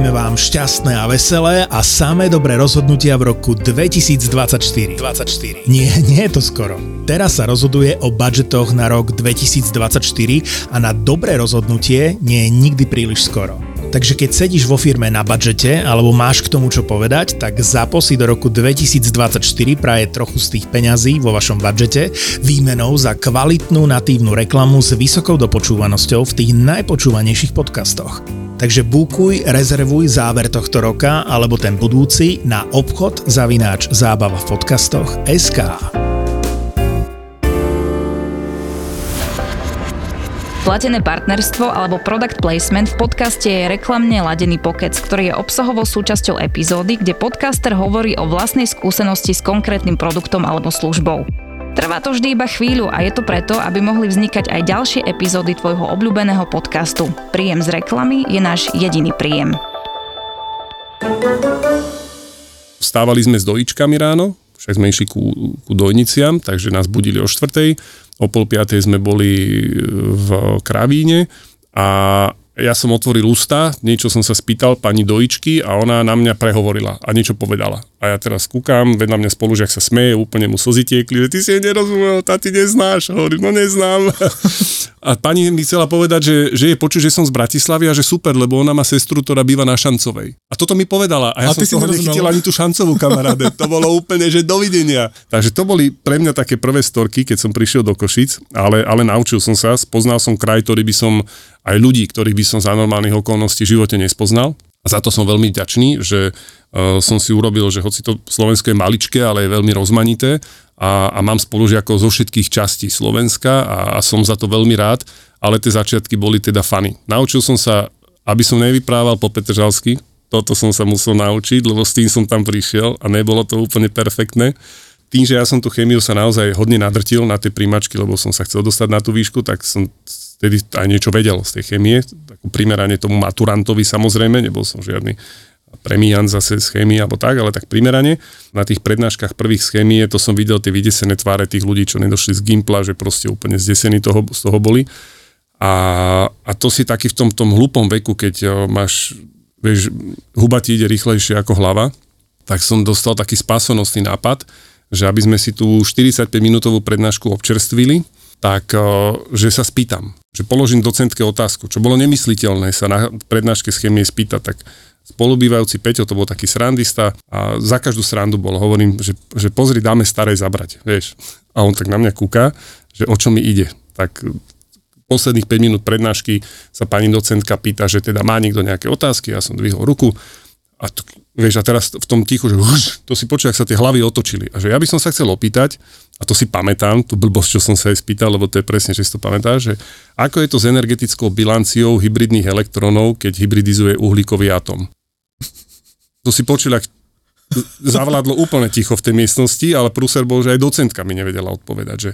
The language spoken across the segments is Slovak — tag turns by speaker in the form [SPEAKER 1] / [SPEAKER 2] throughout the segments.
[SPEAKER 1] Prajeme vám šťastné a veselé a samé dobré rozhodnutia v roku 2024. 24. Nie, nie je to skoro. Teraz sa rozhoduje o budžetoch na rok 2024 a na dobré rozhodnutie nie je nikdy príliš skoro. Takže keď sedíš vo firme na budžete alebo máš k tomu čo povedať, tak zaposi do roku 2024 praje trochu z tých peňazí vo vašom budžete výmenou za kvalitnú natívnu reklamu s vysokou dopočúvanosťou v tých najpočúvanejších podcastoch. Takže bukuj, rezervuj záver tohto roka alebo ten budúci na obchod zavináč zábava v podcastoch SK.
[SPEAKER 2] Platené partnerstvo alebo product placement v podcaste je reklamne ladený pokec, ktorý je obsahovou súčasťou epizódy, kde podcaster hovorí o vlastnej skúsenosti s konkrétnym produktom alebo službou. Trvá to vždy iba chvíľu a je to preto, aby mohli vznikať aj ďalšie epizódy tvojho obľúbeného podcastu. Príjem z reklamy je náš jediný príjem.
[SPEAKER 3] Vstávali sme s dojičkami ráno, však sme išli ku, ku dojniciam, takže nás budili o štvrtej o pol piatej sme boli v Kravíne a ja som otvoril ústa, niečo som sa spýtal pani dojičky a ona na mňa prehovorila a niečo povedala. A ja teraz kúkam, vedľa mňa spolužiak sa smeje, úplne mu slzy tiekli, že ty si jej nerozumel, tá ty neznáš. Hovorím, no neznám. A pani mi chcela povedať, že, že je počuť, že som z Bratislavy a že super, lebo ona má sestru, ktorá býva na Šancovej. A toto mi povedala. A ja a som z toho nechytil ani tú šancovú kamaráde. To bolo úplne, že dovidenia. Takže to boli pre mňa také prvé storky, keď som prišiel do Košic, ale, ale naučil som sa, spoznal som kraj, ktorý by som, aj ľudí, ktorých by som za normálnych okolností v živote nespoznal. A za to som veľmi ďačný, že uh, som si urobil, že hoci to Slovensko je maličké, ale je veľmi rozmanité a, a mám spolužiakov zo všetkých častí Slovenska a, a som za to veľmi rád, ale tie začiatky boli teda fany. Naučil som sa, aby som nevyprával po Petržalsky, toto som sa musel naučiť, lebo s tým som tam prišiel a nebolo to úplne perfektné. Tým, že ja som tú chemiu sa naozaj hodne nadrtil na tie príjmačky, lebo som sa chcel dostať na tú výšku, tak som vtedy aj niečo vedel z tej chemie, takú primerane tomu maturantovi samozrejme, nebol som žiadny premian zase z chémie alebo tak, ale tak primerane. Na tých prednáškach prvých z chémie to som videl tie vydesené tváre tých ľudí, čo nedošli z Gimpla, že proste úplne zdesení toho, z toho boli. A, a to si taký v tom, tom hlupom veku, keď máš, vieš, huba ti ide rýchlejšie ako hlava, tak som dostal taký spásonostný nápad, že aby sme si tú 45-minútovú prednášku občerstvili, tak že sa spýtam, že položím docentke otázku, čo bolo nemysliteľné sa na prednáške z chémie spýtať, tak spolubývajúci Peťo, to bol taký srandista a za každú srandu bol, hovorím, že, že pozri, dáme starej zabrať, vieš. A on tak na mňa kúka, že o čo mi ide. Tak posledných 5 minút prednášky sa pani docentka pýta, že teda má niekto nejaké otázky, ja som dvihol ruku a to, vieš, a teraz v tom tichu, že huš, to si počuj, ak sa tie hlavy otočili. A že ja by som sa chcel opýtať, a to si pamätám, tú blbosť, čo som sa aj spýtal, lebo to je presne, že si to pamätáš, že ako je to s energetickou bilanciou hybridných elektrónov, keď hybridizuje uhlíkový atom to si počul, ak zavládlo úplne ticho v tej miestnosti, ale prúser bol, že aj docentka mi nevedela odpovedať, že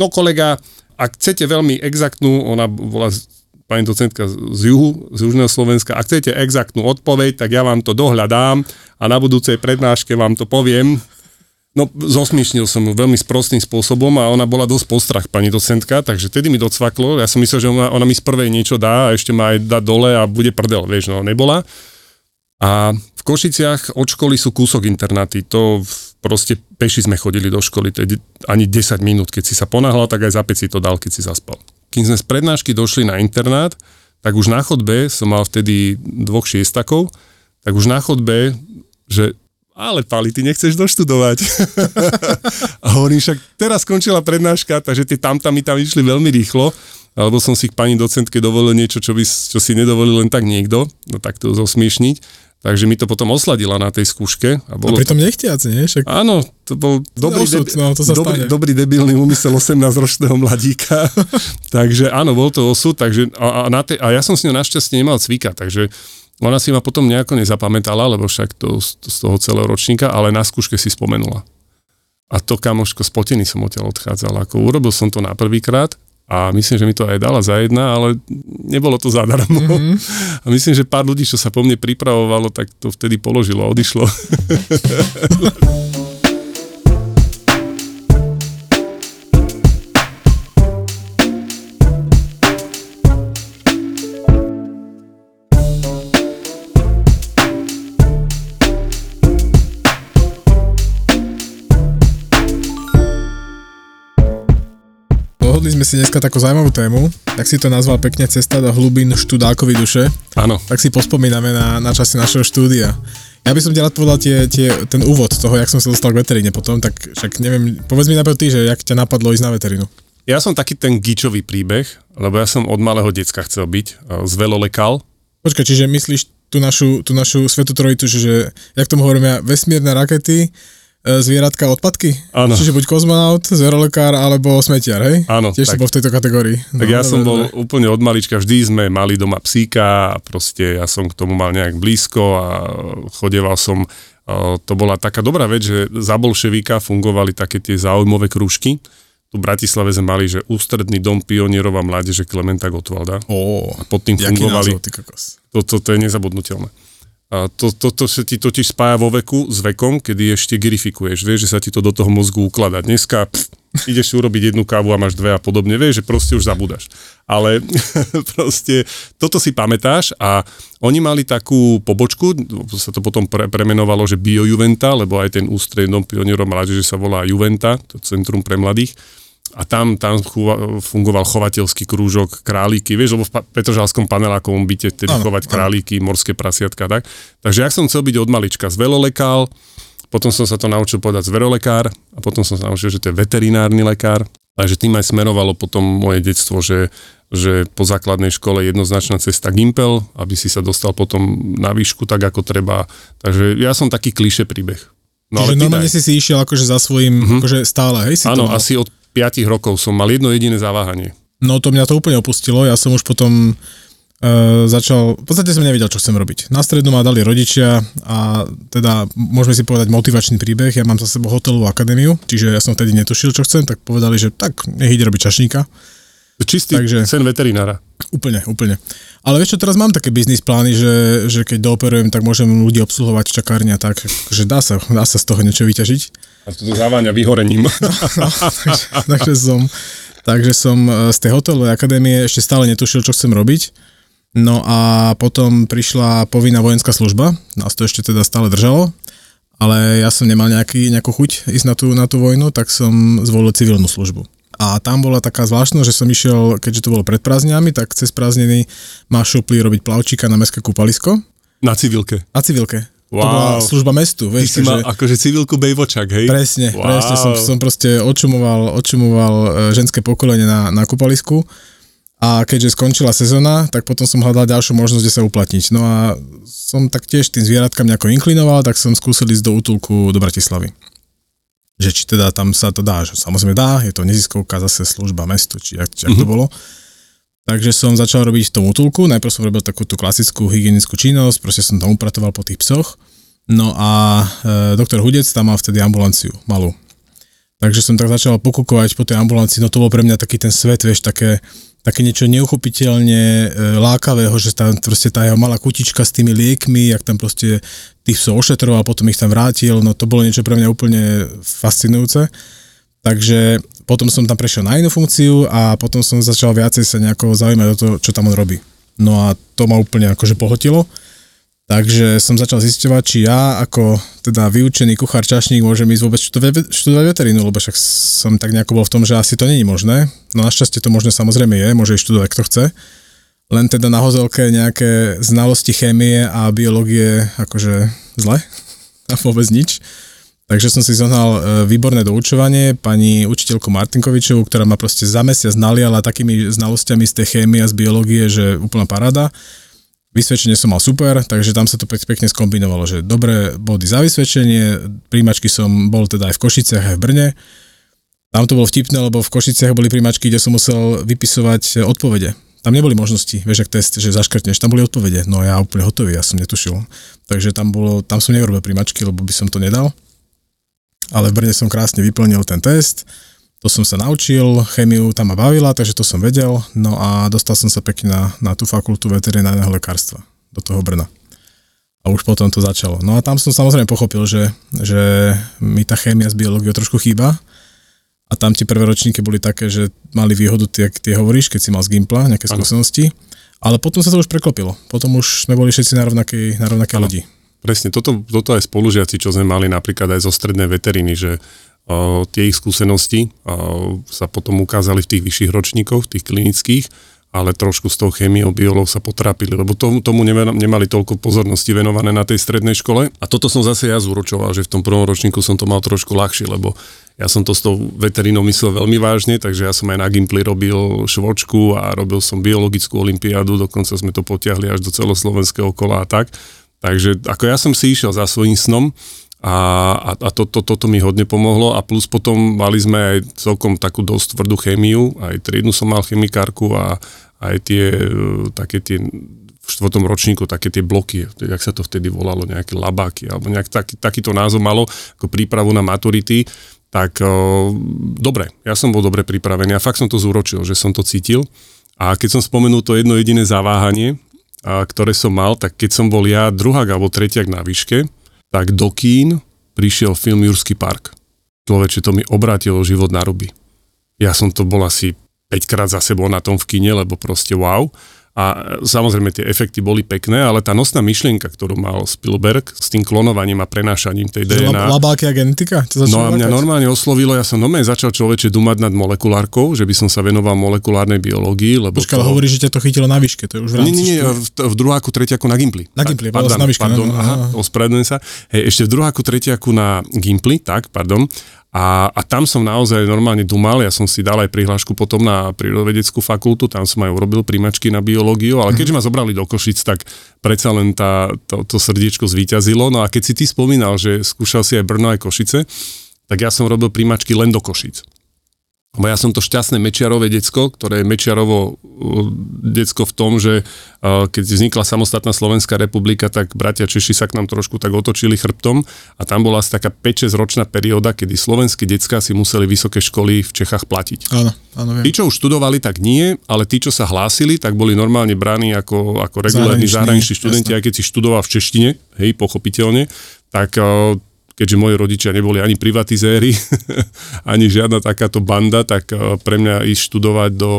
[SPEAKER 3] no kolega, ak chcete veľmi exaktnú, ona bola pani docentka z juhu, z južného Slovenska, ak chcete exaktnú odpoveď, tak ja vám to dohľadám a na budúcej prednáške vám to poviem. No, zosmiešnil som ju veľmi sprostým spôsobom a ona bola dosť postrach, pani docentka, takže tedy mi docvaklo. Ja som myslel, že ona, ona mi z prvej niečo dá a ešte ma aj dá dole a bude prdel, vieš, no nebola. A v Košiciach od školy sú kúsok internáty. To proste peši sme chodili do školy, to je ani 10 minút. Keď si sa ponáhľal, tak aj za si to dal, keď si zaspal. Kým sme z prednášky došli na internát, tak už na chodbe, som mal vtedy dvoch šiestakov, tak už na chodbe, že ale Pali, ty nechceš doštudovať. a hovorím, však teraz skončila prednáška, takže tie tamtami tam išli veľmi rýchlo, alebo som si k pani docentke dovolil niečo, čo, by, čo si nedovolil len tak niekto, no tak to zosmiešniť. Takže mi to potom osladila na tej skúške.
[SPEAKER 4] A, bolo a pritom to... nechtiac, nie? Však...
[SPEAKER 3] Áno, to bol dobrý,
[SPEAKER 4] Osud, debi- no, to sa
[SPEAKER 3] dobrý, dobrý debilný úmysel 18-ročného mladíka. takže áno, bol to osud. Takže, a, a, na te, a ja som s ňou našťastie nemal cvika, takže ona si ma potom nejako nezapamätala, lebo však to, to z toho celého ročníka, ale na skúške si spomenula. A to kamoško spotený som odtiaľ odchádzal. Ako urobil som to na prvýkrát a myslím, že mi to aj dala za jedna, ale nebolo to zadarmo. Mm-hmm. A myslím, že pár ľudí, čo sa po mne pripravovalo, tak to vtedy položilo a odišlo.
[SPEAKER 4] Vybrali sme si dneska takú zaujímavú tému, tak si to nazval pekne Cesta do hlubín študákovi duše.
[SPEAKER 3] Áno.
[SPEAKER 4] Tak si pospomíname na, na časy našeho štúdia. Ja by som ti rád povedal tie, tie, ten úvod toho, jak som sa dostal k veteríne potom, tak však neviem, povedz mi najprv ty, že jak ťa napadlo ísť na veterínu.
[SPEAKER 3] Ja som taký ten gičový príbeh, lebo ja som od malého decka chcel byť e, z velolekal.
[SPEAKER 4] Počkaj, čiže myslíš tú našu, tú našu svetú že, že jak tomu hovoríme, vesmírne rakety, zvieratka odpadky?
[SPEAKER 3] Áno.
[SPEAKER 4] Čiže buď kozmonaut, zverolekár alebo smetiar, hej?
[SPEAKER 3] Áno,
[SPEAKER 4] Tiež si
[SPEAKER 3] tak.
[SPEAKER 4] bol v tejto kategórii.
[SPEAKER 3] Tak ja
[SPEAKER 4] dobre,
[SPEAKER 3] som bol
[SPEAKER 4] dobre.
[SPEAKER 3] úplne od malička, vždy sme mali doma psíka a proste ja som k tomu mal nejak blízko a chodeval som, e, to bola taká dobrá vec, že za bolševíka fungovali také tie záujmové krúžky. Tu v Bratislave sme mali, že ústredný dom pionierov a mládeže Klementa Gotwalda.
[SPEAKER 4] Ó,
[SPEAKER 3] A pod tým fungovali,
[SPEAKER 4] názov, ty kokos.
[SPEAKER 3] to, to, to je nezabudnutelné. A to, to, to sa ti totiž spája vo veku s vekom, kedy ešte girifikuješ, vieš, že sa ti to do toho mozgu ukladá. Dneska pff, ideš si urobiť jednu kávu a máš dve a podobne, vieš, že proste už zabudáš. Ale proste toto si pamätáš a oni mali takú pobočku, sa to potom pre, premenovalo, že Bio Juventa, lebo aj ten ústrednom pionierov mládeže sa volá Juventa, to Centrum pre mladých. A tam, tam fungoval chovateľský krúžok, králiky, vieš, lebo v Petržalskom panelákovom byte tedy
[SPEAKER 4] Áno,
[SPEAKER 3] chovať
[SPEAKER 4] áno.
[SPEAKER 3] králiky, morské prasiatka, tak. Takže ja som chcel byť od malička zvelolekál, potom som sa to naučil povedať zverolekár a potom som sa naučil, že to je veterinárny lekár. Takže tým aj smerovalo potom moje detstvo, že, že po základnej škole jednoznačná cesta Gimpel, aby si sa dostal potom na výšku tak, ako treba. Takže ja som taký kliše príbeh.
[SPEAKER 4] No, Čiže
[SPEAKER 3] ty
[SPEAKER 4] normálne
[SPEAKER 3] daj.
[SPEAKER 4] si si išiel akože za svojím, mm-hmm. akože stále, hej? Si
[SPEAKER 3] Áno, asi od 5 rokov som mal jedno jediné zaváhanie.
[SPEAKER 4] No to mňa to úplne opustilo, ja som už potom uh, začal, v podstate som nevedel, čo chcem robiť. Na stredu ma dali rodičia a teda môžeme si povedať motivačný príbeh, ja mám za sebou hotelovú akadémiu, čiže ja som vtedy netušil, čo chcem, tak povedali, že tak, nech ide robiť čašníka.
[SPEAKER 3] Čistý
[SPEAKER 4] Takže-
[SPEAKER 3] sen veterinára.
[SPEAKER 4] Úplne, úplne. Ale vieš čo, teraz mám také biznis plány, že, že keď dooperujem, tak môžem ľudí obsluhovať v čakárni a tak, že dá sa, dá sa z toho niečo vyťažiť.
[SPEAKER 3] A to zaváňa vyhorením.
[SPEAKER 4] No, takže, takže som, takže som e, z tej hotelovej akadémie ešte stále netušil, čo chcem robiť. No a potom prišla povinná vojenská služba, nás to ešte teda stále držalo, ale ja som nemal nejaký, nejakú chuť ísť na tú, na tú vojnu, tak som zvolil civilnú službu. A tam bola taká zvláštnosť, že som išiel, keďže to bolo pred prázdninami, tak cez prázdniny ma šupli robiť plavčíka na mestské kúpalisko
[SPEAKER 3] Na civilke.
[SPEAKER 4] a civilke. To
[SPEAKER 3] Wow.
[SPEAKER 4] bola služba mestu,
[SPEAKER 3] Ty
[SPEAKER 4] vieš,
[SPEAKER 3] si mal akože civilku bejvočak, hej?
[SPEAKER 4] Presne,
[SPEAKER 3] Wow.
[SPEAKER 4] presne, som, som proste odčumoval, odčumoval e, ženské pokolenie na, na kúpalisku a keďže skončila sezóna, tak potom som hľadal ďalšiu možnosť, kde sa uplatniť. No a som tak tiež tým zvieratkám nejako inklinoval, tak som skúsil ísť do útulku do Bratislavy. Že či teda tam sa to dá, že samozrejme dá, je to neziskovka, zase služba mestu, či jak, či jak to bolo. Takže som začal robiť v tom útulku, najprv som robil takú tú klasickú hygienickú činnosť, proste som tam upratoval po tých psoch. No a e, doktor Hudec tam mal vtedy ambulanciu, malú. Takže som tak začal pokúkovať po tej ambulancii, no to bol pre mňa taký ten svet, vieš, také, také niečo neuchopiteľne e, lákavého, že tam proste tá jeho malá kutička s tými liekmi, jak tam proste tých psov ošetroval, potom ich tam vrátil, no to bolo niečo pre mňa úplne fascinujúce. Takže potom som tam prešiel na inú funkciu a potom som začal viacej sa nejako zaujímať o to, čo tam on robí. No a to ma úplne akože pohotilo. Takže som začal zisťovať, či ja ako teda vyučený kuchár čašník môžem ísť vôbec študovať, študovať veterínu, lebo však som tak nejako bol v tom, že asi to není možné. No našťastie to možné samozrejme je, môže ísť študovať kto chce. Len teda na hozelke nejaké znalosti chémie a biológie akože zle a vôbec nič. Takže som si zohnal e, výborné doučovanie pani učiteľku Martinkovičovú, ktorá ma proste za mesiac naliala takými znalosťami z tej chémie a z biológie, že úplná paráda. Vysvedčenie som mal super, takže tam sa to pek- pekne skombinovalo, že dobré body za vysvedčenie, príjmačky som bol teda aj v Košiciach, aj v Brne. Tam to bolo vtipné, lebo v Košiciach boli príjmačky, kde som musel vypisovať e, odpovede. Tam neboli možnosti, vieš, ak test, že zaškrtneš, tam boli odpovede. No ja úplne hotový, ja som netušil. Takže tam bolo, tam som neurobil príjmačky, lebo by som to nedal. Ale v Brne som krásne vyplnil ten test, to som sa naučil, chemiu tam ma bavila, takže to som vedel, no a dostal som sa pekne na, na tú fakultu veterinárneho lekárstva, do toho Brna. A už potom to začalo. No a tam som samozrejme pochopil, že, že mi tá chémia s biológiou trošku chýba, a tam tie prvé ročníky boli také, že mali výhodu, tie, tie hovoríš, keď si mal z Gimpla nejaké
[SPEAKER 3] Áno.
[SPEAKER 4] skúsenosti, ale potom sa to už preklopilo. Potom už sme boli všetci na rovnakej, na rovnakej
[SPEAKER 3] Áno.
[SPEAKER 4] lodi.
[SPEAKER 3] Presne, toto, toto aj spolužiaci, čo sme mali napríklad aj zo strednej veteriny, že tie ich skúsenosti sa potom ukázali v tých vyšších ročníkoch, tých klinických, ale trošku s tou chémiou biolov sa potrápili, lebo tomu, tomu nemali toľko pozornosti venované na tej strednej škole. A toto som zase ja zúročoval, že v tom prvom ročníku som to mal trošku ľahšie, lebo ja som to s tou veterínou myslel veľmi vážne, takže ja som aj na Gimply robil švočku a robil som biologickú olimpiádu, dokonca sme to potiahli až do celoslovenského kola a tak. Takže ako ja som si išiel za svojím snom a, a, a to, to, toto mi hodne pomohlo a plus potom mali sme aj celkom takú dosť tvrdú chémiu, aj triednu som mal chemikárku a aj tie e, také tie v štvrtom ročníku také tie bloky, jak sa to vtedy volalo, nejaké labáky, alebo nejak taký, takýto názov malo ako prípravu na maturity, tak o, e, dobre, ja som bol dobre pripravený a fakt som to zúročil, že som to cítil. A keď som spomenul to jedno jediné zaváhanie, a, ktoré som mal, tak keď som bol ja druhák alebo tretiak na výške, tak do kín prišiel film Jurský park. Človeče, to mi obrátilo život na ruby. Ja som to bol asi 5 krát za sebou na tom v kine, lebo proste wow. A samozrejme tie efekty boli pekné, ale tá nosná myšlienka, ktorú mal Spielberg s tým klonovaním a prenášaním tej DNA...
[SPEAKER 4] Labáky a genetika?
[SPEAKER 3] No a mňa lakať? normálne oslovilo, ja som normálne začal človeče dumať nad molekulárkou, že by som sa venoval molekulárnej biológii, lebo...
[SPEAKER 4] Počkaj, to... hovorí, že ťa to chytilo na výške, to je už v rámci...
[SPEAKER 3] Nie, nie, nie, v, v druháku, tretiaku na Gimply.
[SPEAKER 4] Na Gimply, pardon, na výške.
[SPEAKER 3] Pardon, no, aha, ospravedlňujem sa. Hej, ešte v druháku, tretiaku na Gimply, tak, pardon. A, a tam som naozaj normálne dumal, ja som si dal aj prihlášku potom na prírodovedeckú fakultu, tam som aj urobil príjmačky na biológiu, ale keďže ma zobrali do Košic, tak predsa len tá, to, to srdiečko zvíťazilo. No a keď si ty spomínal, že skúšal si aj Brno aj Košice, tak ja som robil príjmačky len do Košic. Lebo ja som to šťastné Mečiarové decko, ktoré je Mečiarovo uh, decko v tom, že uh, keď vznikla samostatná Slovenská republika, tak bratia Češi sa k nám trošku tak otočili chrbtom a tam bola asi taká 5-6 ročná perióda, kedy slovenské decka si museli vysoké školy v Čechách platiť.
[SPEAKER 4] Áno, áno, viem.
[SPEAKER 3] Tí, čo už študovali, tak nie, ale tí, čo sa hlásili, tak boli normálne braní ako, ako regulárni zahraniční študenti, aj keď si študoval v češtine, hej, pochopiteľne, tak uh, keďže moji rodičia neboli ani privatizéri, ani žiadna takáto banda, tak eh, pre mňa ísť študovať do,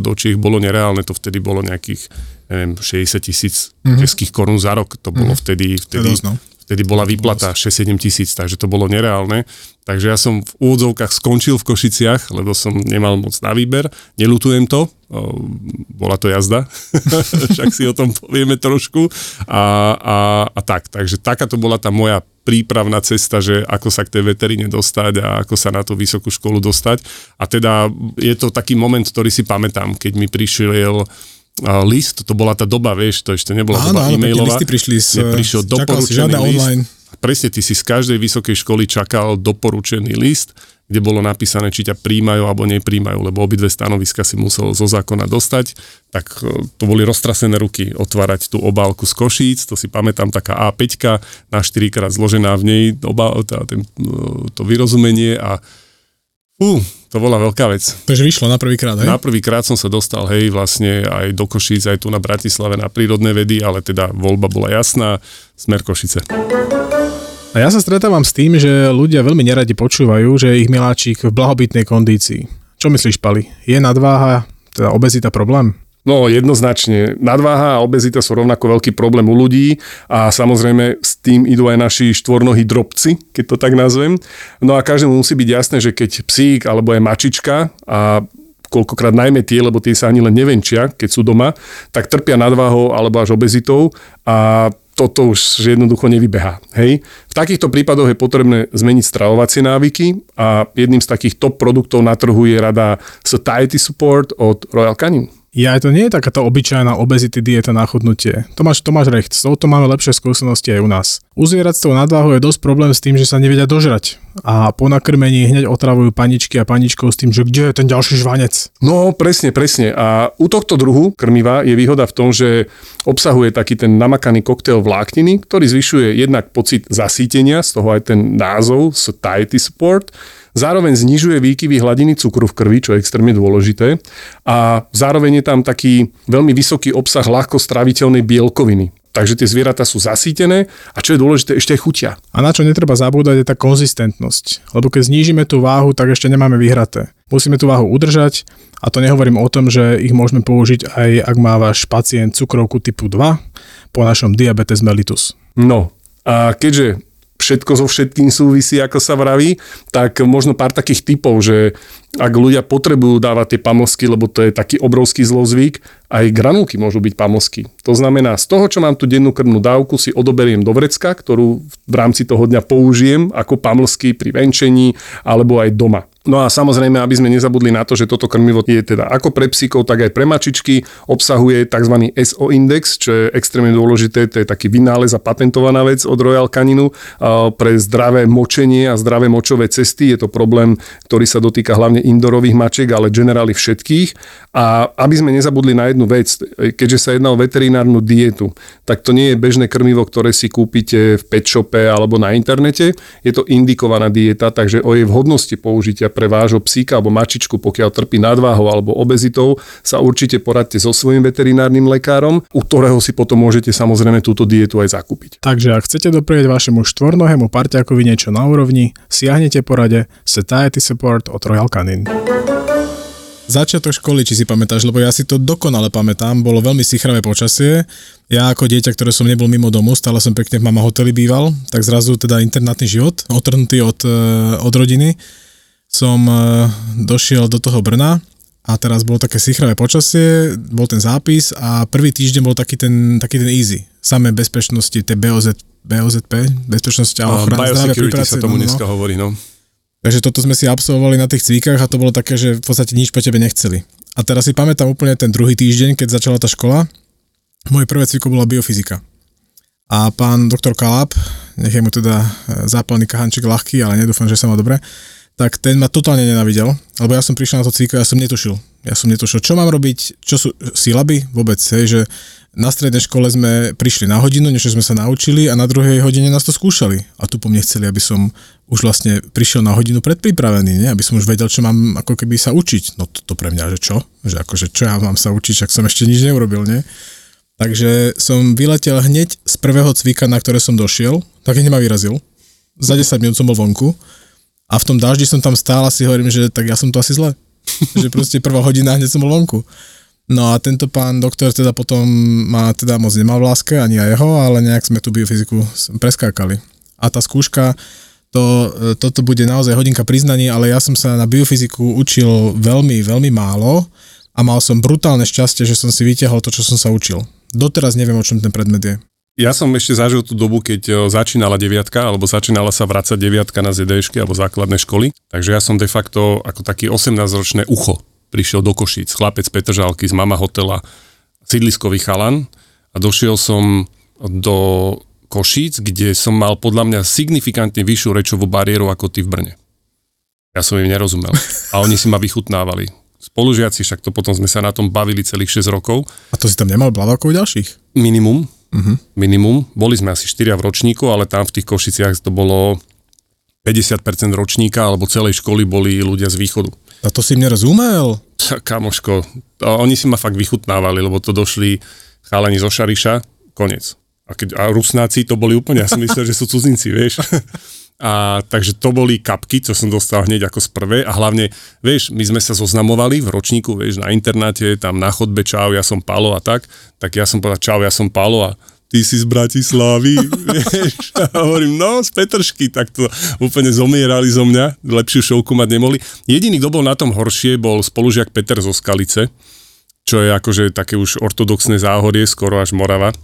[SPEAKER 3] do Čiech bolo nereálne, to vtedy bolo nejakých neviem, 60 tisíc mm-hmm. českých korún za rok, to bolo mm-hmm. vtedy, vtedy, no. vtedy bola výplata 6-7 tisíc, takže to bolo nereálne. Takže ja som v úvodzovkách skončil v Košiciach, lebo som nemal moc na výber, nelutujem to, bola to jazda, však si o tom povieme trošku a, a, a tak, takže taká to bola tá moja prípravná cesta, že ako sa k tej veteríne dostať a ako sa na tú vysokú školu dostať. A teda je to taký moment, ktorý si pamätám, keď mi prišiel list, to bola tá doba, vieš, to ešte nebola áno, doba áno, e-mailová.
[SPEAKER 4] listy prišli z,
[SPEAKER 3] prišiel doporučený list. online. Presne, ty si z každej vysokej školy čakal doporučený list kde bolo napísané, či ťa príjmajú alebo nepríjmajú, lebo obidve stanoviska si musel zo zákona dostať, tak e, to boli roztrasené ruky otvárať tú obálku z Košíc, to si pamätám, taká A5, na 4 krát zložená v nej obál, tá, ten, e, to vyrozumenie a uh, to bola veľká vec.
[SPEAKER 4] Takže vyšlo na prvý krát, hej?
[SPEAKER 3] Na prvý krát som sa dostal, hej, vlastne aj do Košíc, aj tu na Bratislave na prírodné vedy, ale teda voľba bola jasná, smer Košice.
[SPEAKER 4] A ja sa stretávam s tým, že ľudia veľmi neradi počúvajú, že ich miláčik v blahobytnej kondícii. Čo myslíš, Pali? Je nadváha, teda obezita problém?
[SPEAKER 3] No jednoznačne. Nadváha a obezita sú rovnako veľký problém u ľudí a samozrejme s tým idú aj naši štvornohí drobci, keď to tak nazvem. No a každému musí byť jasné, že keď psík alebo je mačička a koľkokrát najmä tie, lebo tie sa ani len nevenčia, keď sú doma, tak trpia nadváhou alebo až obezitou a toto už jednoducho nevybeha. Hej? V takýchto prípadoch je potrebné zmeniť stravovacie návyky a jedným z takých top produktov na trhu je rada Satiety Support od Royal Canin.
[SPEAKER 4] Ja, to nie je takáto obyčajná obezity dieta na chudnutie. Tomáš, Tomáš Recht, s touto máme lepšie skúsenosti aj u nás. U zvierat s je dosť problém s tým, že sa nevedia dožrať. A po nakrmení hneď otravujú paničky a paničkou s tým, že kde je ten ďalší žvanec.
[SPEAKER 3] No, presne, presne. A u tohto druhu krmiva je výhoda v tom, že obsahuje taký ten namakaný koktail vlákniny, ktorý zvyšuje jednak pocit zasítenia, z toho aj ten názov satiety support, Zároveň znižuje výkyvy hladiny cukru v krvi, čo je extrémne dôležité. A zároveň je tam taký veľmi vysoký obsah ľahko straviteľnej bielkoviny. Takže tie zvieratá sú zasítené a čo je dôležité, ešte aj chutia.
[SPEAKER 4] A na čo netreba zabúdať je tá konzistentnosť. Lebo keď znížime tú váhu, tak ešte nemáme vyhraté. Musíme tú váhu udržať a to nehovorím o tom, že ich môžeme použiť aj ak má váš pacient cukrovku typu 2 po našom diabetes mellitus.
[SPEAKER 3] No a keďže všetko so všetkým súvisí, ako sa vraví, tak možno pár takých typov, že ak ľudia potrebujú dávať tie pamlsky, lebo to je taký obrovský zlozvyk, aj granulky môžu byť pamlsky. To znamená, z toho, čo mám tu dennú krvnú dávku, si odoberiem do vrecka, ktorú v rámci toho dňa použijem ako pamlsky pri venčení alebo aj doma. No a samozrejme, aby sme nezabudli na to, že toto krmivo je teda ako pre psíkov, tak aj pre mačičky, obsahuje tzv. SO index, čo je extrémne dôležité, to je taký vynález a patentovaná vec od Royal Caninu pre zdravé močenie a zdravé močové cesty. Je to problém, ktorý sa dotýka hlavne indorových mačiek, ale generáli všetkých. A aby sme nezabudli na jednu vec, keďže sa jedná o veterinárnu dietu, tak to nie je bežné krmivo, ktoré si kúpite v pet shope alebo na internete. Je to indikovaná dieta, takže o jej vhodnosti použitia pre vášho psíka alebo mačičku, pokiaľ trpí nadváhou alebo obezitou, sa určite poradte so svojím veterinárnym lekárom, u ktorého si potom môžete samozrejme túto dietu aj zakúpiť.
[SPEAKER 4] Takže ak chcete doprieť vašemu štvornohému parťakovi niečo na úrovni, siahnete porade Satiety Support od Royal Canin. Začiatok školy, či si pamätáš, lebo ja si to dokonale pamätám, bolo veľmi sichravé počasie. Ja ako dieťa, ktoré som nebol mimo domu, stále som pekne v mama hoteli býval, tak zrazu teda internátny život, otrhnutý od, od rodiny som e, došiel do toho Brna a teraz bolo také sichravé počasie, bol ten zápis a prvý týždeň bol taký ten, taký ten easy. Samé bezpečnosti, tie BOZ, BOZP, bezpečnosť a ochrana zdravia pri práci.
[SPEAKER 3] sa tomu no, no. dneska no. hovorí, no.
[SPEAKER 4] Takže toto sme si absolvovali na tých cvíkach a to bolo také, že v podstate nič po tebe nechceli. A teraz si pamätám úplne ten druhý týždeň, keď začala tá škola. Moje prvé cviko bola biofyzika. A pán doktor Kalab, nech je mu teda e, zápalný kahančik ľahký, ale nedúfam, že sa má dobre, tak ten ma totálne nenavidel, lebo ja som prišiel na to a ja som netušil. Ja som netušil, čo mám robiť, čo sú sílaby vôbec, hej, že na strednej škole sme prišli na hodinu, niečo sme sa naučili a na druhej hodine nás to skúšali. A tu po mne chceli, aby som už vlastne prišiel na hodinu predpripravený, nie? aby som už vedel, čo mám ako keby sa učiť. No to, to pre mňa, že čo? Že akože čo ja mám sa učiť, ak som ešte nič neurobil, nie? Takže som vyletel hneď z prvého cvika, na ktoré som došiel, tak hneď ma vyrazil. Za 10 minút som bol vonku a v tom daždi som tam stál a si hovorím, že tak ja som to asi zle. že proste prvá hodina hneď som bol vonku. No a tento pán doktor teda potom ma teda moc nemal v láske, ani ja jeho, ale nejak sme tú biofyziku preskákali. A tá skúška, to, toto bude naozaj hodinka priznaní, ale ja som sa na biofyziku učil veľmi, veľmi málo a mal som brutálne šťastie, že som si vytiahol to, čo som sa učil. Doteraz neviem, o čom ten predmet je.
[SPEAKER 3] Ja som ešte zažil tú dobu, keď e, začínala deviatka, alebo začínala sa vrácať deviatka na ZDŠky alebo základné školy. Takže ja som de facto ako taký 18-ročné ucho prišiel do Košíc, chlapec Petržalky z mama hotela, sídliskový chalan a došiel som do Košíc, kde som mal podľa mňa signifikantne vyššiu rečovú bariéru ako ty v Brne. Ja som im nerozumel. A oni si ma vychutnávali. Spolužiaci, však to potom sme sa na tom bavili celých 6 rokov.
[SPEAKER 4] A to si tam nemal blavakov ďalších?
[SPEAKER 3] Minimum. Uh-huh. Minimum. Boli sme asi 4 v ročníku, ale tam v tých Košiciach to bolo 50% ročníka, alebo celej školy boli ľudia z východu.
[SPEAKER 4] A to si im nerozumel?
[SPEAKER 3] Kamoško, oni si ma fakt vychutnávali, lebo to došli chalani zo Šariša, konec. A, keď, a Rusnáci to boli úplne, ja som myslel, že sú cudzinci, vieš. A takže to boli kapky, čo som dostal hneď ako z prvé a hlavne, vieš, my sme sa zoznamovali v ročníku, vieš, na internáte, tam na chodbe čau, ja som Palo a tak, tak ja som povedal čau, ja som Palo a ty si z Bratislavy, vieš, a hovorím, no, z Petršky, tak to úplne zomierali zo mňa, lepšiu šovku mať nemohli. Jediný, kto bol na tom horšie, bol spolužiak Peter zo Skalice, čo je akože také už ortodoxné záhorie, skoro až Morava,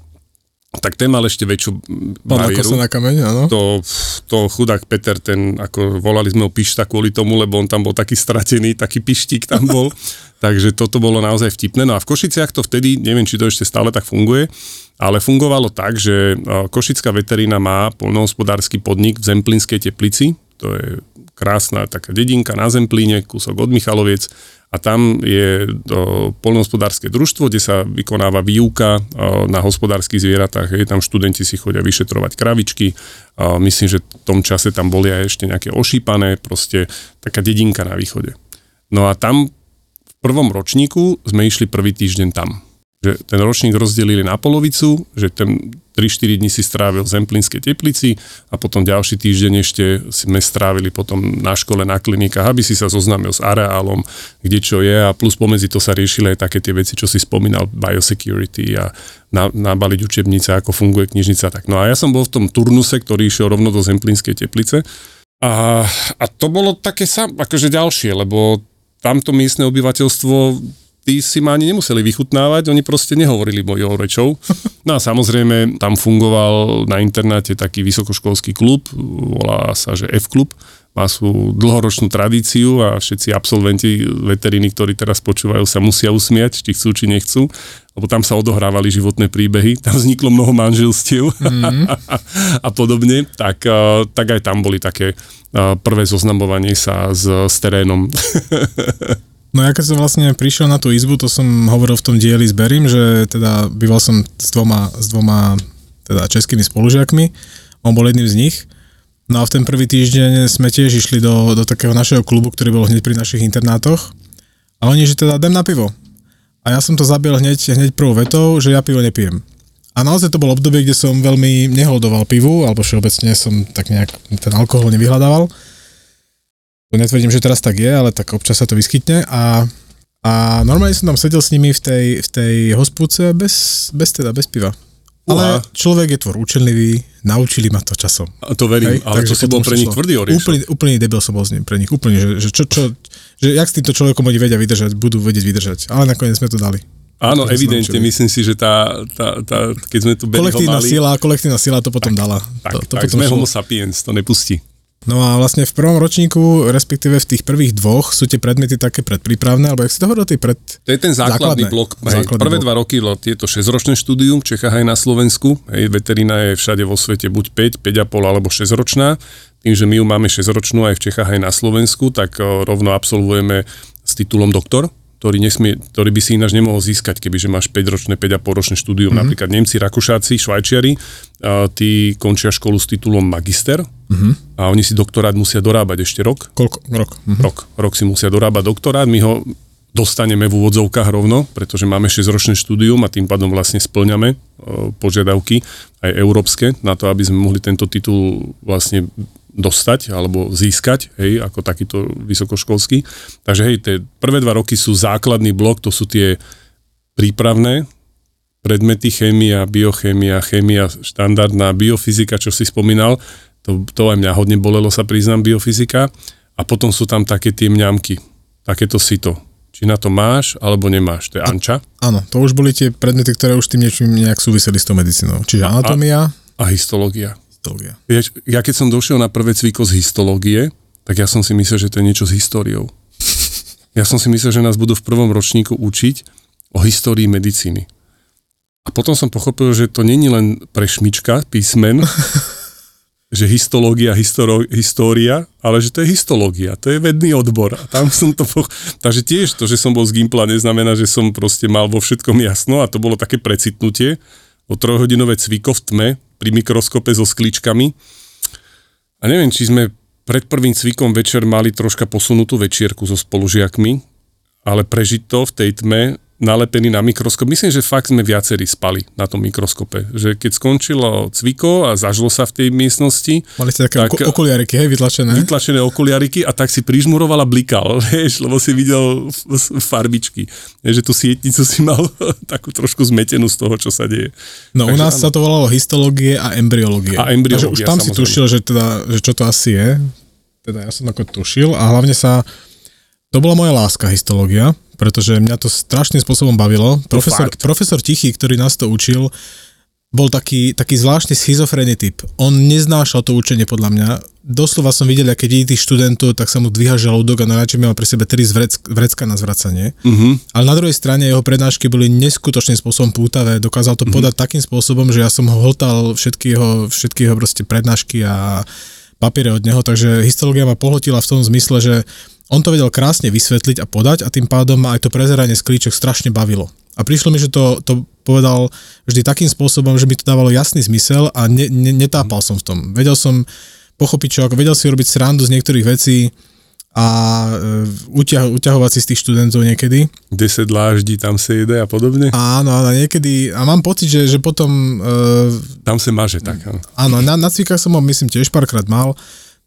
[SPEAKER 3] tak ten mal ešte väčšiu
[SPEAKER 4] bariéru. sa na kameň, áno.
[SPEAKER 3] To, to chudák Peter, ten, ako volali sme ho Pišta kvôli tomu, lebo on tam bol taký stratený, taký pištík tam bol. Takže toto bolo naozaj vtipné. No a v Košiciach to vtedy, neviem, či to ešte stále tak funguje, ale fungovalo tak, že Košická veterína má polnohospodársky podnik v Zemplínskej teplici, to je krásna taká dedinka na Zemplíne, kúsok od Michaloviec a tam je polnohospodárske družstvo, kde sa vykonáva výuka na hospodárskych zvieratách. Tam študenti si chodia vyšetrovať kravičky. Myslím, že v tom čase tam boli aj ešte nejaké ošípané, proste taká dedinka na východe. No a tam v prvom ročníku sme išli prvý týždeň tam. Že ten ročník rozdelili na polovicu, že ten 3-4 dní si strávil v Zemplínskej teplici a potom ďalší týždeň ešte sme strávili potom na škole, na klinikách, aby si sa zoznámil s areálom, kde čo je a plus pomedzi to sa riešili aj také tie veci, čo si spomínal, biosecurity a na, nabaliť učebnice, ako funguje knižnica. Tak. No a ja som bol v tom turnuse, ktorý išiel rovno do Zemplínskej teplice a, a to bolo také sam, akože ďalšie, lebo tamto miestne obyvateľstvo tí si ma ani nemuseli vychutnávať, oni proste nehovorili mojou rečou. No a samozrejme, tam fungoval na internáte taký vysokoškolský klub, volá sa, že F-klub, má sú dlhoročnú tradíciu a všetci absolventi veteriny, ktorí teraz počúvajú, sa musia usmiať, či chcú, či nechcú, lebo tam sa odohrávali životné príbehy, tam vzniklo mnoho manželstiev mm. a podobne, tak, tak aj tam boli také prvé zoznamovanie sa s, s terénom.
[SPEAKER 4] No ja keď som vlastne prišiel na tú izbu, to som hovoril v tom dieli s Berim, že teda býval som s dvoma, s dvoma teda českými spolužiakmi, on bol jedným z nich. No a v ten prvý týždeň sme tiež išli do, do takého našeho klubu, ktorý bol hneď pri našich internátoch. A oni, že teda idem na pivo. A ja som to zabil hneď, hneď prvou vetou, že ja pivo nepijem. A naozaj to bol obdobie, kde som veľmi neholdoval pivu, alebo všeobecne som tak nejak ten alkohol nevyhľadával. To netvrdím, že teraz tak je, ale tak občas sa to vyskytne a, a normálne som tam sedel s nimi v tej, v tej hospúce bez, bez teda, bez piva. Ale človek je tvor učenlivý, naučili ma to časom.
[SPEAKER 3] A to verím, Hej, ale to si bol pre nich tvrdý oriešok.
[SPEAKER 4] Úplný, úplný debil som bol s ním pre nich, úplne, že, že čo, čo, že jak s týmto človekom oni vedia vydržať, budú vedieť vydržať. Ale nakoniec sme to dali.
[SPEAKER 3] Áno, evidentne, myslím si, že tá, tá, tá keď sme tu
[SPEAKER 4] Kolektívna sila, kolektívna sila to potom tak, dala.
[SPEAKER 3] Tak,
[SPEAKER 4] to,
[SPEAKER 3] to tak potom sme šlo. homo sapiens, to nepustí.
[SPEAKER 4] No a vlastne v prvom ročníku, respektíve v tých prvých dvoch, sú tie predmety také predprípravné, alebo jak si to hovoril, tie pred...
[SPEAKER 3] To je ten základný základné, blok. Hej, základný prvé blok. dva roky tieto 6-ročné štúdium, v Čechách aj na Slovensku. Hej, veterina je všade vo svete buď 5, 5,5 alebo 6-ročná. Tým, že my ju máme 6-ročnú aj v Čechách aj na Slovensku, tak rovno absolvujeme s titulom doktor ktorý, nesmie, ktorý by si ináč nemohol získať, kebyže máš 5-ročné, 5,5-ročné štúdium. Mm-hmm. Napríklad Nemci, Rakúšáci, Švajčiari, tí končia školu s titulom magister mm-hmm. a oni si doktorát musia dorábať ešte rok.
[SPEAKER 4] Koľko? Rok.
[SPEAKER 3] Mm-hmm. Rok. Rok si musia dorábať doktorát. My ho dostaneme v úvodzovkách rovno, pretože máme 6-ročné štúdium a tým pádom vlastne splňame požiadavky aj európske na to, aby sme mohli tento titul vlastne dostať alebo získať, hej, ako takýto vysokoškolský. Takže hej, tie prvé dva roky sú základný blok, to sú tie prípravné predmety, chémia, biochémia, chémia štandardná, biofyzika, čo si spomínal, to, to aj mňa hodne bolelo, sa priznám, biofyzika. A potom sú tam také tie mňamky, takéto sito. Či na to máš, alebo nemáš. To je Anča.
[SPEAKER 4] Áno, to už boli tie predmety, ktoré už tým niečím nejak súviseli s tou medicínou. Čiže anatómia.
[SPEAKER 3] A, a histológia
[SPEAKER 4] histológia.
[SPEAKER 3] Vieš, ja keď som došiel na prvé cviko z histológie, tak ja som si myslel, že to je niečo s históriou. Ja som si myslel, že nás budú v prvom ročníku učiť o histórii medicíny. A potom som pochopil, že to není len pre šmička písmen, že histológia, historo, história, ale že to je histológia, to je vedný odbor. A tam som to poch... Takže tiež to, že som bol z Gimpla, neznamená, že som proste mal vo všetkom jasno a to bolo také precitnutie o trojhodinové cviko v tme, pri mikroskope so skličkami. A neviem, či sme pred prvým cvikom večer mali troška posunutú večierku so spolužiakmi, ale prežiť to v tej tme nalepený na mikroskop. Myslím, že fakt sme viacerí spali na tom mikroskope. Že keď skončilo cviko a zažilo sa v tej miestnosti...
[SPEAKER 4] Mali ste také tak, okuliariky, hej, vytlačené?
[SPEAKER 3] Vytlačené okuliariky a tak si prižmuroval a blikal, vieš, lebo si videl farbičky. Že tú sietnicu si mal takú trošku zmetenú z toho, čo sa deje.
[SPEAKER 4] No Takže, u nás áno. sa to volalo histológie a embryológie.
[SPEAKER 3] A embryológia,
[SPEAKER 4] Takže už tam samozrejme. si tušil, že, teda, že čo to asi je. Teda ja som ako tušil a hlavne sa to bola moja láska, histológia, pretože mňa to strašným spôsobom bavilo. Profesor, profesor Tichý, ktorý nás to učil, bol taký, taký zvláštny schizofrénny typ. On neznášal to učenie podľa mňa. Doslova som videl, keď vidí tých študentov, tak sa mu dvíha žalúdok a najradšej mal pri sebe tri vrec, vrecka na zvracanie. Uh-huh. Ale na druhej strane jeho prednášky boli neskutočným spôsobom pútavé. Dokázal to uh-huh. podať takým spôsobom, že ja som ho hltal všetky jeho, všetky jeho proste prednášky a papiere od neho, takže histológia ma pohltila v tom zmysle, že on to vedel krásne vysvetliť a podať a tým pádom ma aj to prezeranie sklíčok strašne bavilo. A prišlo mi, že to, to povedal vždy takým spôsobom, že mi to dávalo jasný zmysel a ne, ne, netápal som v tom. Vedel som pochopiť čo, vedel si robiť srandu z niektorých vecí a e, uťah, uťahovať si z tých študentov niekedy.
[SPEAKER 3] 10 láždí tam sa jede a podobne.
[SPEAKER 4] Áno, ale niekedy, a mám pocit, že, že potom... E,
[SPEAKER 3] tam sa maže tak, áno.
[SPEAKER 4] Áno, na, na cvikách som ho myslím tiež párkrát mal,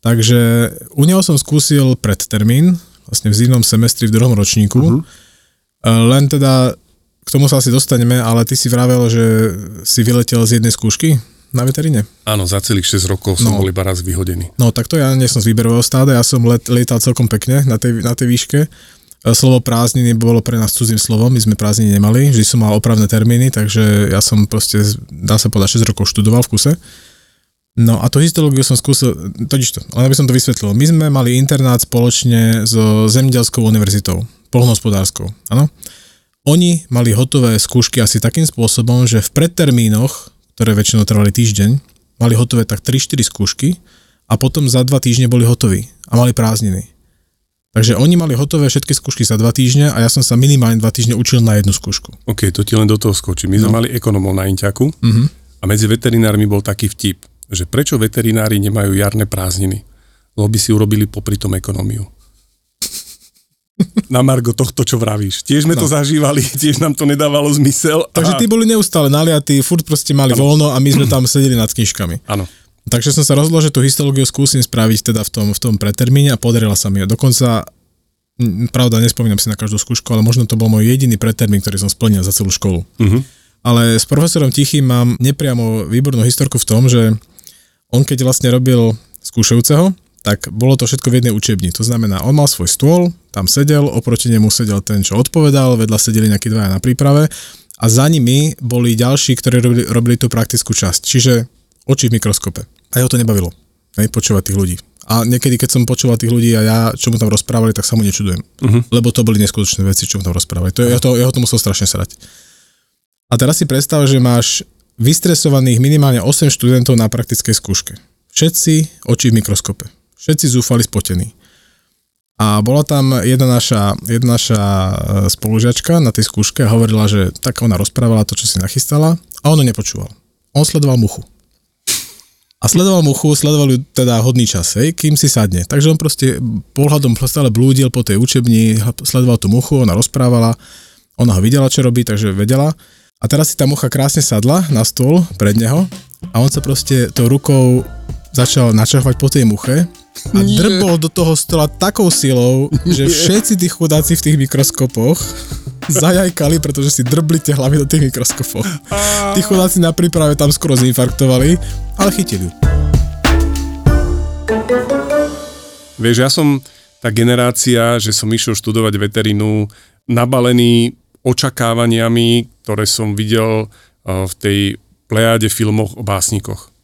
[SPEAKER 4] takže u neho som skúsil predtermín, vlastne v zimnom semestri v druhom ročníku, uh-huh. len teda k tomu sa asi dostaneme, ale ty si vravel, že si vyletel z jednej skúšky na veteríne.
[SPEAKER 3] Áno, za celých 6 rokov som no. bol iba raz vyhodený.
[SPEAKER 4] No tak to ja nie som z výberového stáda, ja som let, lietal celkom pekne na tej, na tej výške. E, slovo prázdniny bolo pre nás cudzím slovom, my sme prázdniny nemali, vždy som mal opravné termíny, takže ja som proste, dá sa povedať, 6 rokov študoval v kuse. No a to histológiu som skúsil, totiž to, len aby som to vysvetlil. My sme mali internát spoločne so Zemidelskou univerzitou, polnohospodárskou, áno? Oni mali hotové skúšky asi takým spôsobom, že v predtermínoch, ktoré väčšinou trvali týždeň, mali hotové tak 3-4 skúšky a potom za 2 týždne boli hotoví a mali prázdniny. Takže oni mali hotové všetky skúšky za 2 týždne a ja som sa minimálne 2 týždne učil na jednu skúšku.
[SPEAKER 3] OK, to ti len do toho skočí. My no. sme mali ekonomov na Inťaku uh-huh. a medzi veterinármi bol taký vtip, že prečo veterinári nemajú jarné prázdniny? Lebo by si urobili popri tom ekonómiu na Margo tohto, čo vravíš. Tiež sme no. to zažívali, tiež nám to nedávalo zmysel.
[SPEAKER 4] Takže tí boli neustále naliatí, furt proste mali ano. voľno a my sme tam sedeli nad knižkami.
[SPEAKER 3] Áno.
[SPEAKER 4] Takže som sa rozhodol, že tú histológiu skúsim spraviť teda v tom, v tom pretermíne a podarila sa mi. Dokonca, pravda, nespomínam si na každú skúšku, ale možno to bol môj jediný pretermín, ktorý som splnil za celú školu. Uh-huh. Ale s profesorom Tichým mám nepriamo výbornú historku v tom, že on keď vlastne robil skúšajúceho, tak bolo to všetko v jednej učebni. To znamená, on mal svoj stôl, tam sedel, oproti nemu sedel ten, čo odpovedal, vedľa sedeli nejakí dvaja na príprave a za nimi boli ďalší, ktorí robili, robili tú praktickú časť. Čiže oči v mikroskope. A jeho to nebavilo, hej, počúvať tých ľudí. A niekedy, keď som počúval tých ľudí a ja, čo mu tam rozprávali, tak sa mu nečudujem. Uh-huh. Lebo to boli neskutočné veci, čo mu tam rozprávali. To, ja, to, ja ho to musel strašne srať. A teraz si predstav, že máš vystresovaných minimálne 8 študentov na praktickej skúške. Všetci oči v mikroskope. Všetci zúfali spotení. A bola tam jedna naša, jedna naša e, spolužiačka na tej skúške a hovorila, že tak ona rozprávala to, čo si nachystala a on nepočúval. On sledoval muchu. A sledoval muchu, sledoval ju teda hodný čas, hej, kým si sadne. Takže on proste pohľadom stále blúdil po tej učebni, sledoval tú muchu, ona rozprávala, ona ho videla, čo robí, takže vedela. A teraz si tá mucha krásne sadla na stôl pred neho a on sa proste tou rukou začal načahovať po tej muche a drbol do toho stola takou silou, že všetci tí chudáci v tých mikroskopoch zajajkali, pretože si drbli tie hlavy do tých mikroskopov. Tí chudáci na príprave tam skoro zinfarktovali, ale chytili.
[SPEAKER 3] Vieš, ja som tá generácia, že som išiel študovať veterinu, nabalený očakávaniami, ktoré som videl v tej plejáde filmoch o básnikoch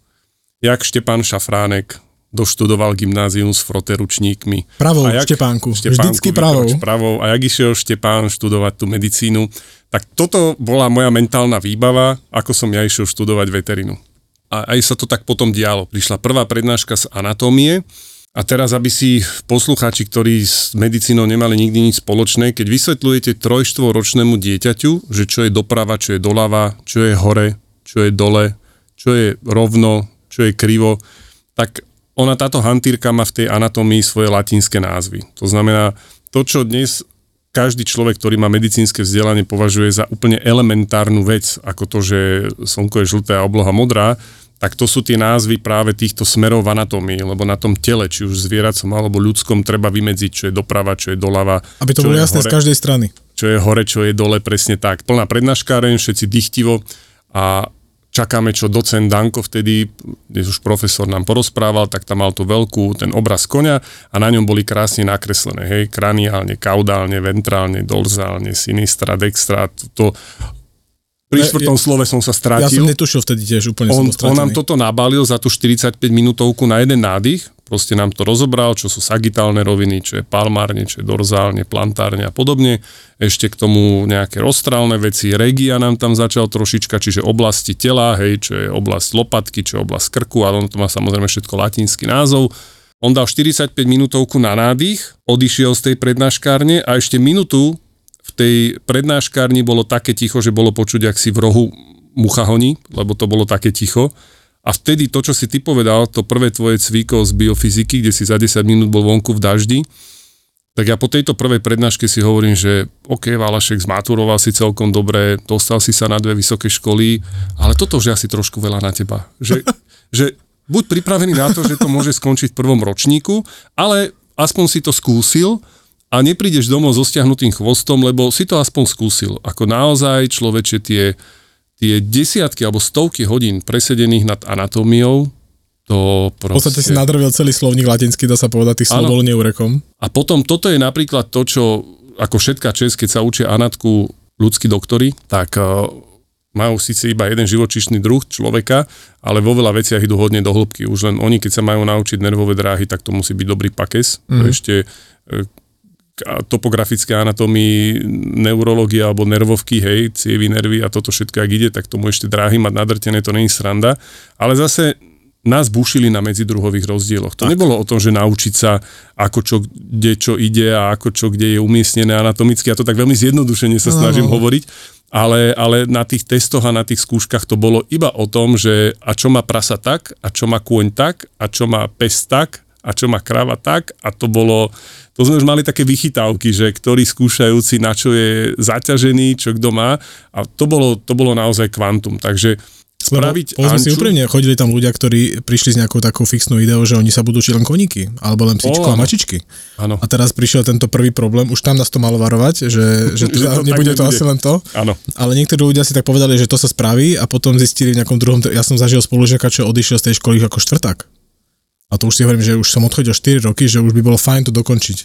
[SPEAKER 3] jak Štepán Šafránek doštudoval gymnázium s froteručníkmi.
[SPEAKER 4] Pravou a jak, Štepánku, Štepánku, vždycky pravou.
[SPEAKER 3] pravou. A jak išiel Štepán študovať tú medicínu, tak toto bola moja mentálna výbava, ako som ja išiel študovať veterinu. A aj sa to tak potom dialo. Prišla prvá prednáška z anatómie, a teraz, aby si poslucháči, ktorí s medicínou nemali nikdy nič spoločné, keď vysvetľujete trojštvoročnému dieťaťu, že čo je doprava, čo je doľava, čo je hore, čo je dole, čo je rovno, čo je krivo, tak ona táto hantírka má v tej anatómii svoje latinské názvy. To znamená, to, čo dnes každý človek, ktorý má medicínske vzdelanie, považuje za úplne elementárnu vec, ako to, že slnko je žlté a obloha modrá, tak to sú tie názvy práve týchto smerov v anatómii, lebo na tom tele, či už zvieracom alebo ľudskom, treba vymedziť, čo je doprava, čo je doľava.
[SPEAKER 4] Aby to bolo jasné hore, z každej strany.
[SPEAKER 3] Čo je hore, čo je dole, presne tak. Plná prednáškáreň, všetci dychtivo a čakáme, čo docent Danko vtedy, kde už profesor nám porozprával, tak tam mal tú veľkú, ten obraz konia a na ňom boli krásne nakreslené, hej, kraniálne, kaudálne, ventrálne, dorzálne, sinistra, dextra, to, pri štvrtom ja, slove som sa strátil.
[SPEAKER 4] Ja som netušil vtedy tiež úplne
[SPEAKER 3] on, on nám toto nabalil za tú 45 minútovku na jeden nádych, proste nám to rozobral, čo sú sagitálne roviny, čo je palmárne, čo je dorzálne, plantárne a podobne. Ešte k tomu nejaké rozstrálne veci, regia nám tam začal trošička, čiže oblasti tela, hej, čo je oblasť lopatky, čo je oblasť krku, ale on to má samozrejme všetko latinský názov. On dal 45 minútovku na nádych, odišiel z tej prednáškárne a ešte minútu tej prednáškárni bolo také ticho, že bolo počuť, ak si v rohu mucha honí, lebo to bolo také ticho. A vtedy to, čo si ty povedal, to prvé tvoje cvíko z biofyziky, kde si za 10 minút bol vonku v daždi, Tak ja po tejto prvej prednáške si hovorím, že OK, Valašek zmaturoval si celkom dobre, dostal si sa na dve vysoké školy, ale toto už asi trošku veľa na teba. Že, že buď pripravený na to, že to môže skončiť v prvom ročníku, ale aspoň si to skúsil a neprídeš domov so stiahnutým chvostom, lebo si to aspoň skúsil. Ako naozaj človeče tie, tie desiatky alebo stovky hodín presedených nad anatómiou, to proste...
[SPEAKER 4] V podstate si nadrvil celý slovník latinský, dá sa povedať, tých slov bol neurekom.
[SPEAKER 3] A potom toto je napríklad to, čo ako všetká čest, keď sa učia anatku ľudskí doktori, tak uh, majú síce iba jeden živočišný druh človeka, ale vo veľa veciach idú hodne do hĺbky. Už len oni, keď sa majú naučiť nervové dráhy, tak to musí byť dobrý pakes. Mm. Ešte uh, topografické anatómii, neurológia alebo nervovky, hej, cievy, nervy a toto všetko, ak ide, tak tomu ešte dráhy mať nadrtené, to není sranda. Ale zase nás bušili na medzidruhových rozdieloch. To tak. nebolo o tom, že naučiť sa, ako čo, kde čo ide a ako čo, kde je umiestnené anatomicky. Ja to tak veľmi zjednodušene sa snažím no. hovoriť, ale, ale na tých testoch a na tých skúškach to bolo iba o tom, že a čo má prasa tak, a čo má kôň tak, a čo má pes tak, a čo má krava tak a to bolo, to sme už mali také vychytávky, že ktorý skúšajúci na čo je zaťažený, čo kto má a to bolo, to bolo naozaj kvantum, takže spraviť
[SPEAKER 4] Lebo, si úprimne, chodili tam ľudia, ktorí prišli s nejakou takou fixnou ideou, že oni sa budú učiť len koníky, alebo len psičko a mačičky.
[SPEAKER 3] Áno.
[SPEAKER 4] A teraz prišiel tento prvý problém, už tam nás to malo varovať, že, že, teda to nebude to asi len to.
[SPEAKER 3] Áno.
[SPEAKER 4] Ale niektorí ľudia si tak povedali, že to sa spraví a potom zistili v nejakom druhom, ja som zažil spolužiaka, čo odišiel z tej školy ako štvrták. A to už si hovorím, že už som odchodil 4 roky, že už by bolo fajn to dokončiť.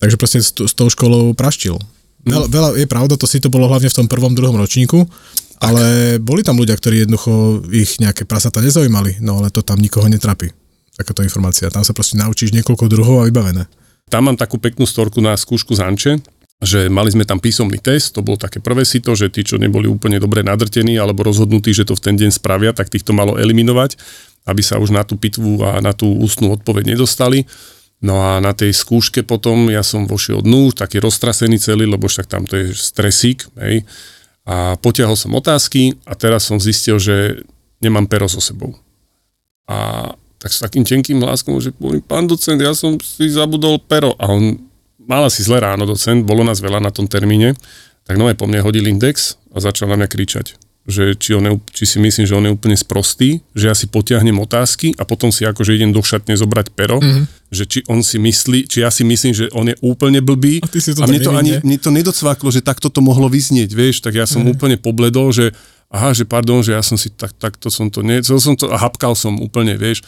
[SPEAKER 4] Takže proste s, s tou školou praštil. Veľa, veľa, je pravda, to si to bolo hlavne v tom prvom, druhom ročníku, ale boli tam ľudia, ktorí jednoducho ich nejaké prasata nezaujímali, no ale to tam nikoho netrapí. Takáto informácia. Tam sa proste naučíš niekoľko druhov a vybavené.
[SPEAKER 3] Tam mám takú peknú storku na skúšku z Anče, že mali sme tam písomný test, to bolo také prvé sito, že tí, čo neboli úplne dobre nadrtení alebo rozhodnutí, že to v ten deň spravia, tak týchto malo eliminovať, aby sa už na tú pitvu a na tú ústnu odpoveď nedostali. No a na tej skúške potom ja som vošiel dnu, taký roztrasený celý, lebo však tam to je stresík, hej a potiahol som otázky a teraz som zistil, že nemám pero so sebou. A tak s takým tenkým hláskom, že poviem, pán docent, ja som si zabudol pero. A on mal asi zle ráno, docent, bolo nás veľa na tom termíne, tak nové po mne hodil index a začal na mňa kričať že či, on je, či si myslím, že on je úplne sprostý, že ja si potiahnem otázky a potom si akože idem do šatne zobrať pero, mm-hmm. že či on si myslí, či ja si myslím, že on je úplne blbý
[SPEAKER 4] a, ty si to
[SPEAKER 3] a mne to ani mne to nedocváklo, že takto to mohlo vyznieť, vieš, tak ja som mm-hmm. úplne pobledol, že aha, že pardon, že ja som si tak, takto som to, nie, som to a hapkal som úplne, vieš,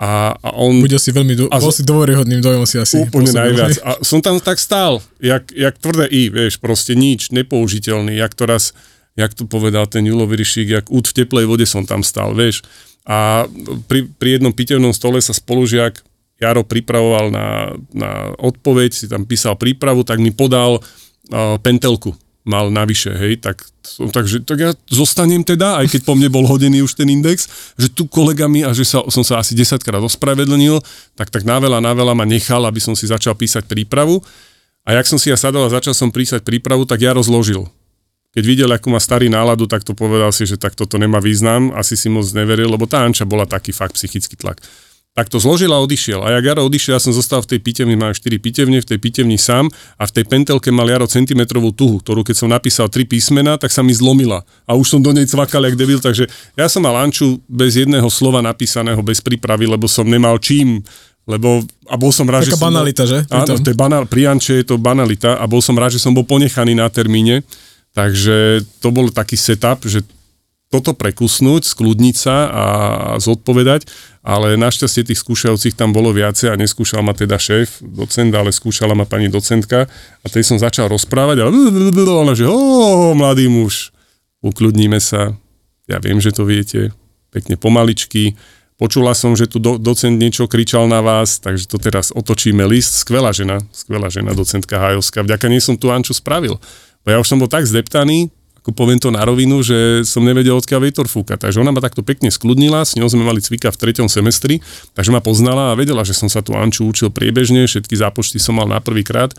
[SPEAKER 3] a, a on...
[SPEAKER 4] Budel si veľmi, do, a bol si dôveryhodným dojom si asi.
[SPEAKER 3] Úplne najviac. A som tam tak stál, jak, jak tvrdé I, vieš, proste nič, nepoužiteľný, jak to raz jak to povedal ten Julo Vyrišík, jak út v teplej vode som tam stal, vieš. A pri, pri jednom pitevnom stole sa spolužiak Jaro pripravoval na, na odpoveď, si tam písal prípravu, tak mi podal uh, pentelku mal navyše, hej, tak, takže, tak ja zostanem teda, aj keď po mne bol hodený už ten index, že tu kolegami a že sa, som sa asi 10 krát ospravedlnil, tak tak na veľa, na veľa ma nechal, aby som si začal písať prípravu. A jak som si ja sadol a začal som písať prípravu, tak ja rozložil keď videl, ako má starý náladu, tak to povedal si, že tak toto nemá význam, asi si moc neveril, lebo tá Anča bola taký fakt psychický tlak. Tak to zložil a odišiel. A jak Jaro odišiel, ja som zostal v tej pitevni, mám 4 pitevne, v tej pitevni sám a v tej pentelke mal Jaro centimetrovú tuhu, ktorú keď som napísal tri písmena, tak sa mi zlomila. A už som do nej cvakal jak debil, takže ja som mal Anču bez jedného slova napísaného, bez prípravy, lebo som nemal čím lebo a bol som rád,
[SPEAKER 4] Taká
[SPEAKER 3] že
[SPEAKER 4] banalita,
[SPEAKER 3] som
[SPEAKER 4] že?
[SPEAKER 3] Áno, to je banal, pri Anče je to banalita a bol som rád, že som bol ponechaný na termíne, Takže to bol taký setup, že toto prekusnúť, skľudniť sa a zodpovedať, ale našťastie tých skúšajúcich tam bolo viacej a neskúšal ma teda šéf, docent, ale skúšala ma pani docentka a tej som začal rozprávať a ona, že o, mladý muž, ukľudníme sa, ja viem, že to viete, pekne pomaličky, Počula som, že tu do, docent niečo kričal na vás, takže to teraz otočíme list. Skvelá žena, skvelá žena, docentka Hajovská. Vďaka nej som tu Anču spravil. Bo ja už som bol tak zdeptaný, ako poviem to na rovinu, že som nevedel, odkiaľ vietor fúka. Takže ona ma takto pekne skľudnila, s ňou sme mali cvika v treťom semestri, takže ma poznala a vedela, že som sa tu Anču učil priebežne, všetky zápočty som mal na prvýkrát.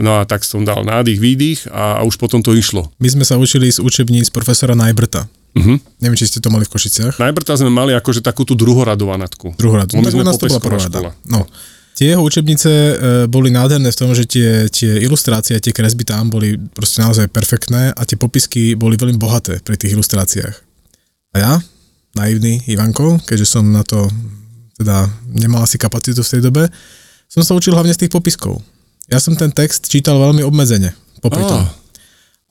[SPEAKER 3] No a tak som dal nádych, výdych a, a už potom to išlo.
[SPEAKER 4] My sme sa učili z učebníc profesora Najbrta. Uh-huh. Neviem, či ste to mali v Košiciach.
[SPEAKER 3] Najbrta sme mali akože takú tú druhoradovanatku.
[SPEAKER 4] Druhoradovanatku. No, tak u nás to bola prvá. No. Tie jeho učebnice e, boli nádherné v tom, že tie, tie ilustrácie, tie kresby tam boli proste naozaj perfektné a tie popisky boli veľmi bohaté pri tých ilustráciách. A ja, naivný Ivanko, keďže som na to teda nemal asi kapacitu v tej dobe, som sa učil hlavne z tých popiskov. Ja som ten text čítal veľmi obmedzene popri tom.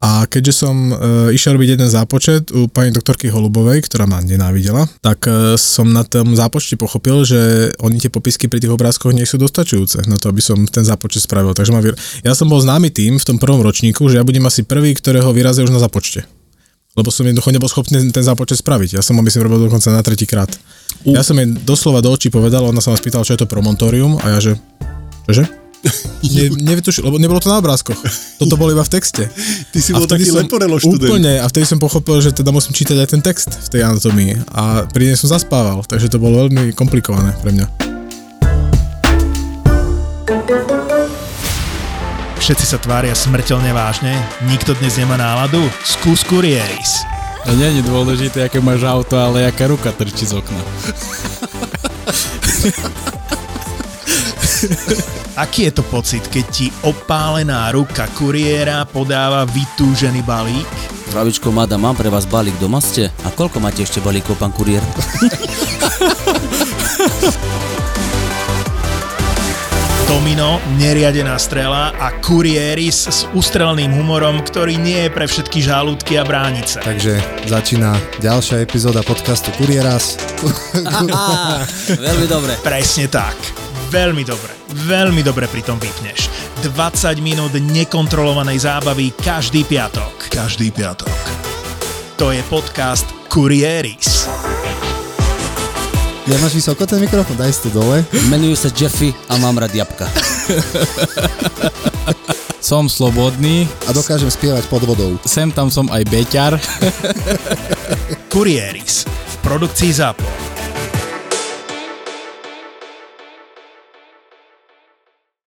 [SPEAKER 4] A keďže som e, išiel robiť jeden zápočet u pani doktorky Holubovej, ktorá ma nenávidela, tak e, som na tom zápočte pochopil, že oni tie popisky pri tých obrázkoch nie sú dostačujúce na to, aby som ten zápočet spravil. Takže ma vyr... ja som bol známy tým v tom prvom ročníku, že ja budem asi prvý, ktorého vyrazia už na zápočte. Lebo som jednoducho nebol schopný ten zápočet spraviť. Ja som ho myslím robil dokonca na tretí krát.
[SPEAKER 3] U.
[SPEAKER 4] Ja som jej doslova do očí povedal, ona sa ma spýtala, čo je to promontorium a ja že, čože? Ne, nevytušil, lebo nebolo to na obrázkoch. Toto bolo iba v texte.
[SPEAKER 3] Ty si
[SPEAKER 4] A
[SPEAKER 3] bol taký
[SPEAKER 4] som-
[SPEAKER 3] leporelo študent.
[SPEAKER 4] Úplne, a vtedy som pochopil, že teda musím čítať aj ten text v tej anatomii. A pri nej som zaspával, takže to bolo veľmi komplikované pre mňa.
[SPEAKER 1] Všetci sa tvária smrteľne vážne, nikto dnes nemá náladu? Skús kurieris.
[SPEAKER 5] A nie je dôležité, aké máš auto, ale aká ruka trčí z okna.
[SPEAKER 1] Aký je to pocit, keď ti opálená ruka kuriéra podáva vytúžený balík?
[SPEAKER 6] Zdravičko, madam, mám pre vás balík doma ste? A koľko máte ešte balíkov, pán kuriér?
[SPEAKER 1] Domino, neriadená strela a kurieris s ústrelným humorom, ktorý nie je pre všetky žalúdky a bránice.
[SPEAKER 7] Takže začína ďalšia epizóda podcastu Kurieras.
[SPEAKER 6] Veľmi dobre.
[SPEAKER 1] Presne tak. Veľmi dobre. Veľmi dobre pri tom vypneš. 20 minút nekontrolovanej zábavy každý piatok. Každý piatok. To je podcast Kurieris.
[SPEAKER 7] Ja máš vysoko ten mikrofón, daj si to dole.
[SPEAKER 6] Menujú sa Jeffy a mám rád jabka.
[SPEAKER 5] Som slobodný,
[SPEAKER 7] A dokážem spievať pod vodou.
[SPEAKER 5] sem tam som aj beťar.
[SPEAKER 1] Kurieris. V produkcii ZAPO.